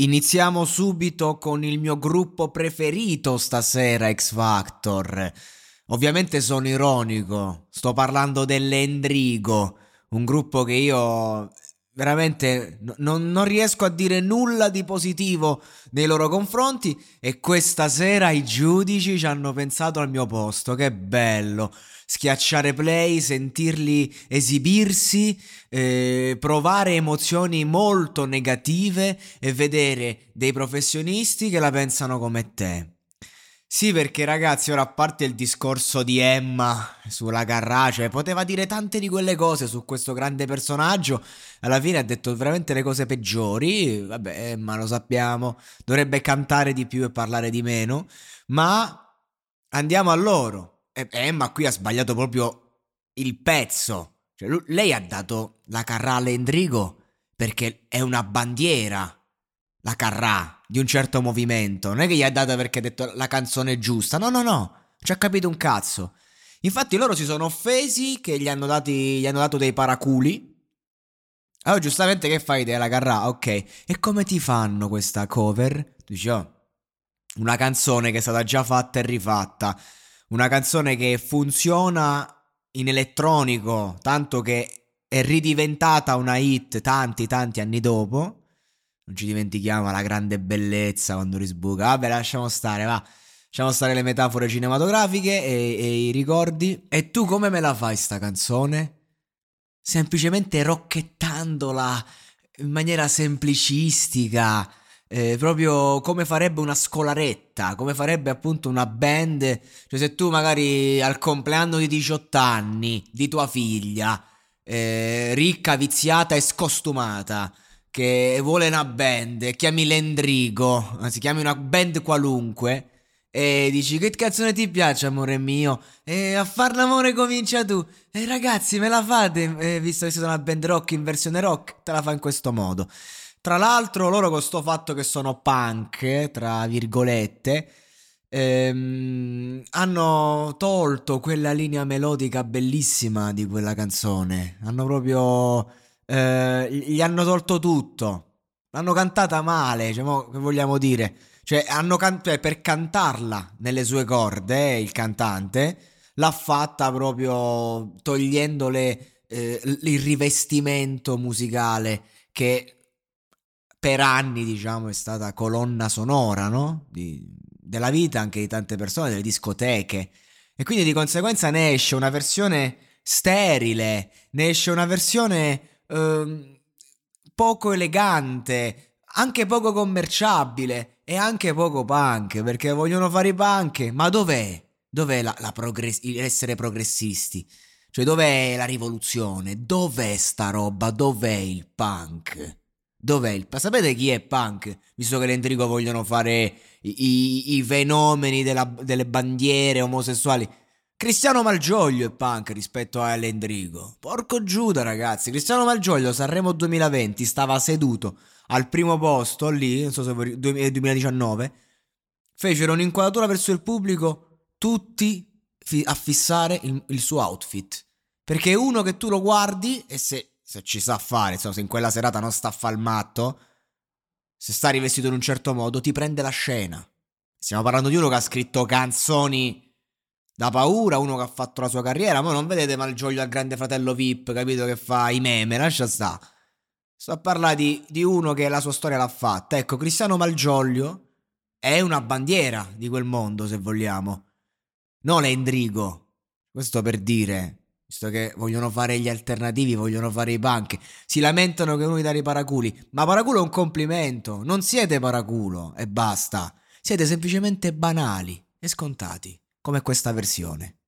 Iniziamo subito con il mio gruppo preferito stasera, X Factor. Ovviamente sono ironico, sto parlando dell'Endrigo, un gruppo che io veramente non, non, riesco a dire nulla di positivo nei loro confronti e questa sera i giudici ci hanno pensato al mio posto, che bello schiacciare play, sentirli esibirsi, eh, provare emozioni molto negative e vedere dei professionisti che la pensano come te. Sì, perché ragazzi, ora a parte il discorso di Emma sulla Carrace, poteva dire tante di quelle cose su questo grande personaggio, alla fine ha detto veramente le cose peggiori, vabbè, Emma lo sappiamo, dovrebbe cantare di più e parlare di meno, ma andiamo a loro. Emma qui ha sbagliato proprio il pezzo. Cioè, lui, lei ha dato la Carrà all'Endrigo perché è una bandiera, la Carrà, di un certo movimento. Non è che gli ha data perché ha detto la canzone giusta. No, no, no. Ci ha capito un cazzo. Infatti loro si sono offesi che gli hanno, dati, gli hanno dato dei paraculi. Allora, giustamente che fai della Carrà? Ok. E come ti fanno questa cover? Tu dici, oh, una canzone che è stata già fatta e rifatta una canzone che funziona in elettronico, tanto che è ridiventata una hit tanti tanti anni dopo. Non ci dimentichiamo la grande bellezza quando risbuca. Vabbè, lasciamo stare, va. Lasciamo stare le metafore cinematografiche e, e i ricordi. E tu come me la fai sta canzone? Semplicemente rocchettandola in maniera semplicistica eh, proprio come farebbe una scolaretta, come farebbe appunto una band. Cioè, se tu magari al compleanno di 18 anni di tua figlia, eh, ricca, viziata e scostumata, che vuole una band, chiami l'Endrigo, anzi chiami una band qualunque. E dici che canzone ti piace amore mio? E a far l'amore comincia tu E ragazzi me la fate eh, Visto che siete una band rock in versione rock Te la fa in questo modo tra l'altro, loro con sto fatto che sono punk, tra virgolette, ehm, hanno tolto quella linea melodica bellissima di quella canzone. Hanno proprio. Eh, gli hanno tolto tutto. L'hanno cantata male, cioè, mo, che vogliamo dire? Cioè, can- cioè, per cantarla nelle sue corde, eh, il cantante, l'ha fatta proprio togliendole eh, il rivestimento musicale che per anni, diciamo, è stata colonna sonora, no? Di, della vita anche di tante persone, delle discoteche. E quindi di conseguenza ne esce una versione sterile, ne esce una versione eh, poco elegante, anche poco commerciabile e anche poco punk, perché vogliono fare i punk, ma dov'è? Dov'è la, la progress- l'essere progressisti? Cioè dov'è la rivoluzione? Dov'è sta roba? Dov'è il punk? Dov'è il... Sapete chi è punk? Visto che l'Endrigo vogliono fare i, i, i fenomeni della, delle bandiere omosessuali. Cristiano Malgioglio è punk rispetto a L'Endrigo. Porco Giuda, ragazzi. Cristiano Malgioglio, Sanremo 2020, stava seduto al primo posto lì, non so se voi, 2019. Fecero un'inquadratura verso il pubblico, tutti a fissare il, il suo outfit. Perché uno che tu lo guardi e se se ci sa fare, insomma, se in quella serata non sta a fare il matto, se sta rivestito in un certo modo, ti prende la scena. Stiamo parlando di uno che ha scritto canzoni da paura, uno che ha fatto la sua carriera, ma non vedete Malgioglio al grande fratello VIP, capito, che fa i meme, lascia sta. Sto a parlare di, di uno che la sua storia l'ha fatta. Ecco, Cristiano Malgioglio è una bandiera di quel mondo, se vogliamo. Non Endrigo. Questo per dire, visto che vogliono fare gli alternativi, vogliono fare i punk, si lamentano che uno gli dà i paraculi. Ma paraculo è un complimento. Non siete paraculo e basta. Siete semplicemente banali e scontati, come questa versione.